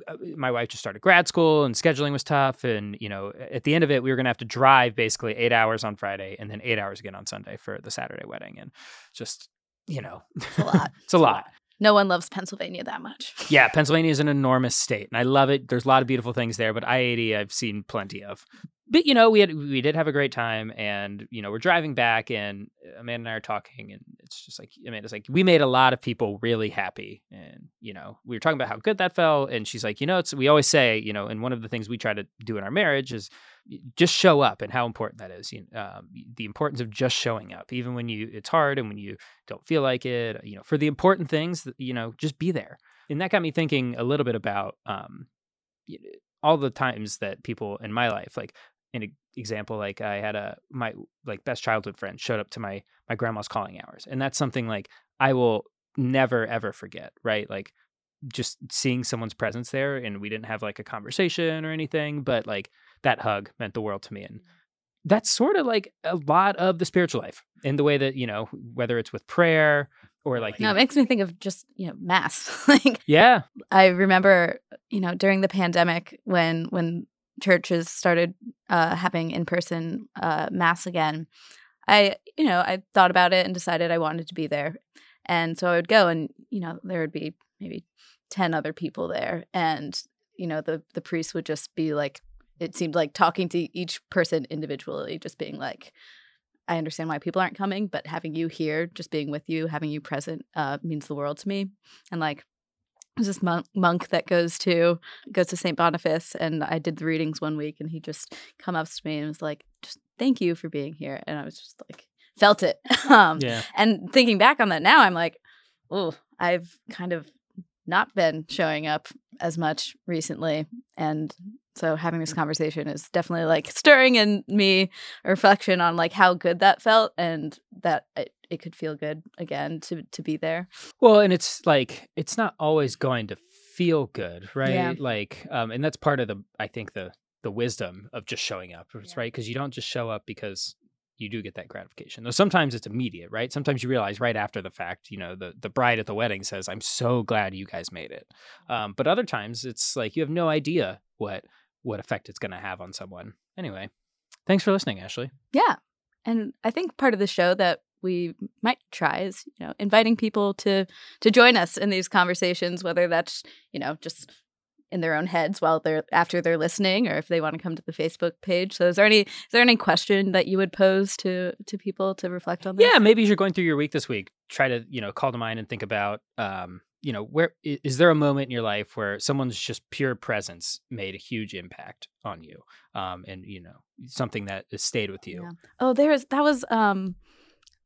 uh, My wife just started grad school and scheduling was tough. And, you know, at the end of it, we were going to have to drive basically eight hours on Friday and then eight hours again on Sunday for the Saturday wedding. And just, you know, It's a lot. it's a lot. No one loves Pennsylvania that much. Yeah, Pennsylvania is an enormous state, and I love it. There's a lot of beautiful things there, but I eighty I've seen plenty of. But you know, we had we did have a great time, and you know, we're driving back, and Amanda and I are talking, and it's just like Amanda's like, we made a lot of people really happy, and you know, we were talking about how good that felt, and she's like, you know, it's we always say, you know, and one of the things we try to do in our marriage is just show up and how important that is. You um, the importance of just showing up, even when you it's hard and when you don't feel like it. You know, for the important things, you know, just be there. And that got me thinking a little bit about um, all the times that people in my life, like an example, like I had a my like best childhood friend showed up to my my grandma's calling hours, and that's something like I will never ever forget. Right, like just seeing someone's presence there, and we didn't have like a conversation or anything, but like that hug meant the world to me, and that's sort of like a lot of the spiritual life in the way that you know whether it's with prayer or like the, No, it makes me think of just, you know, mass. like yeah. I remember, you know, during the pandemic when when churches started uh, having in person uh, mass again, I you know I thought about it and decided I wanted to be there, and so I would go, and you know there would be maybe ten other people there, and you know the the priest would just be like, it seemed like talking to each person individually, just being like. I understand why people aren't coming, but having you here, just being with you, having you present, uh, means the world to me. And like, there's this monk, monk that goes to goes to St. Boniface, and I did the readings one week, and he just come up to me and was like, "Just thank you for being here," and I was just like, felt it. um, yeah And thinking back on that now, I'm like, oh, I've kind of not been showing up as much recently, and so having this conversation is definitely like stirring in me a reflection on like how good that felt, and that it, it could feel good again to to be there. Well, and it's like it's not always going to feel good, right? Yeah. Like, um, and that's part of the I think the the wisdom of just showing up, right? Because you don't just show up because you do get that gratification. Though sometimes it's immediate, right? Sometimes you realize right after the fact, you know, the, the bride at the wedding says, I'm so glad you guys made it. Um, but other times it's like you have no idea what what effect it's going to have on someone. Anyway, thanks for listening, Ashley. Yeah. And I think part of the show that we might try is, you know, inviting people to to join us in these conversations, whether that's, you know, just in their own heads while they're after they're listening or if they want to come to the Facebook page. So is there any is there any question that you would pose to to people to reflect on this? Yeah, maybe as you're going through your week this week, try to, you know, call to mind and think about um, you know, where is there a moment in your life where someone's just pure presence made a huge impact on you? Um, and you know, something that has stayed with you. Yeah. Oh, there's that was um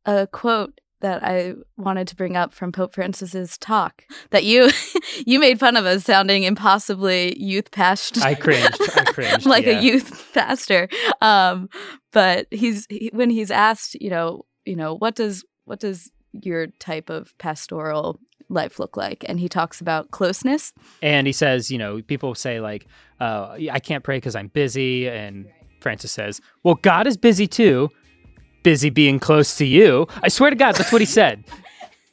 a quote that I wanted to bring up from Pope Francis's talk that you you made fun of us sounding impossibly youth pastor. I cringed. I cringed. like yeah. a youth pastor. Um, but he's he, when he's asked, you know, you know, what does what does your type of pastoral life look like? And he talks about closeness. And he says, you know, people say like, uh, I can't pray because I'm busy. And Francis says, well, God is busy too. Busy being close to you. I swear to God, that's what he said.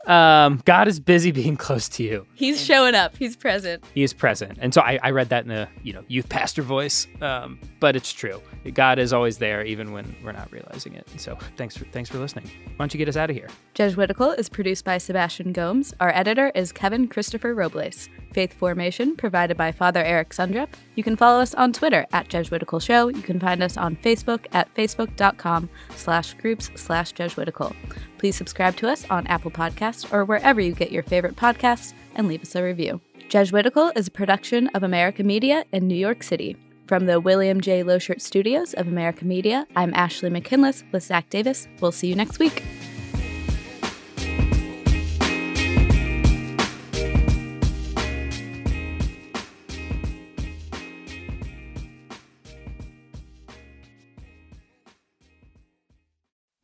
Um, God is busy being close to you. He's showing up. He's present. He is present. And so I, I read that in a, you know, youth pastor voice. Um, but it's true. God is always there, even when we're not realizing it. And so thanks for, thanks for listening. Why don't you get us out of here? Jesuitical is produced by Sebastian Gomes. Our editor is Kevin Christopher Robles. Faith Formation provided by Father Eric Sundrup. You can follow us on Twitter at Jesuitical Show. You can find us on Facebook at facebook.com slash groups slash Jesuitical. Please subscribe to us on Apple Podcasts or wherever you get your favorite podcasts and leave us a review. Jesuitical is a production of America Media in New York City. From the William J. Loschert Studios of America Media, I'm Ashley McKinless with Zach Davis. We'll see you next week.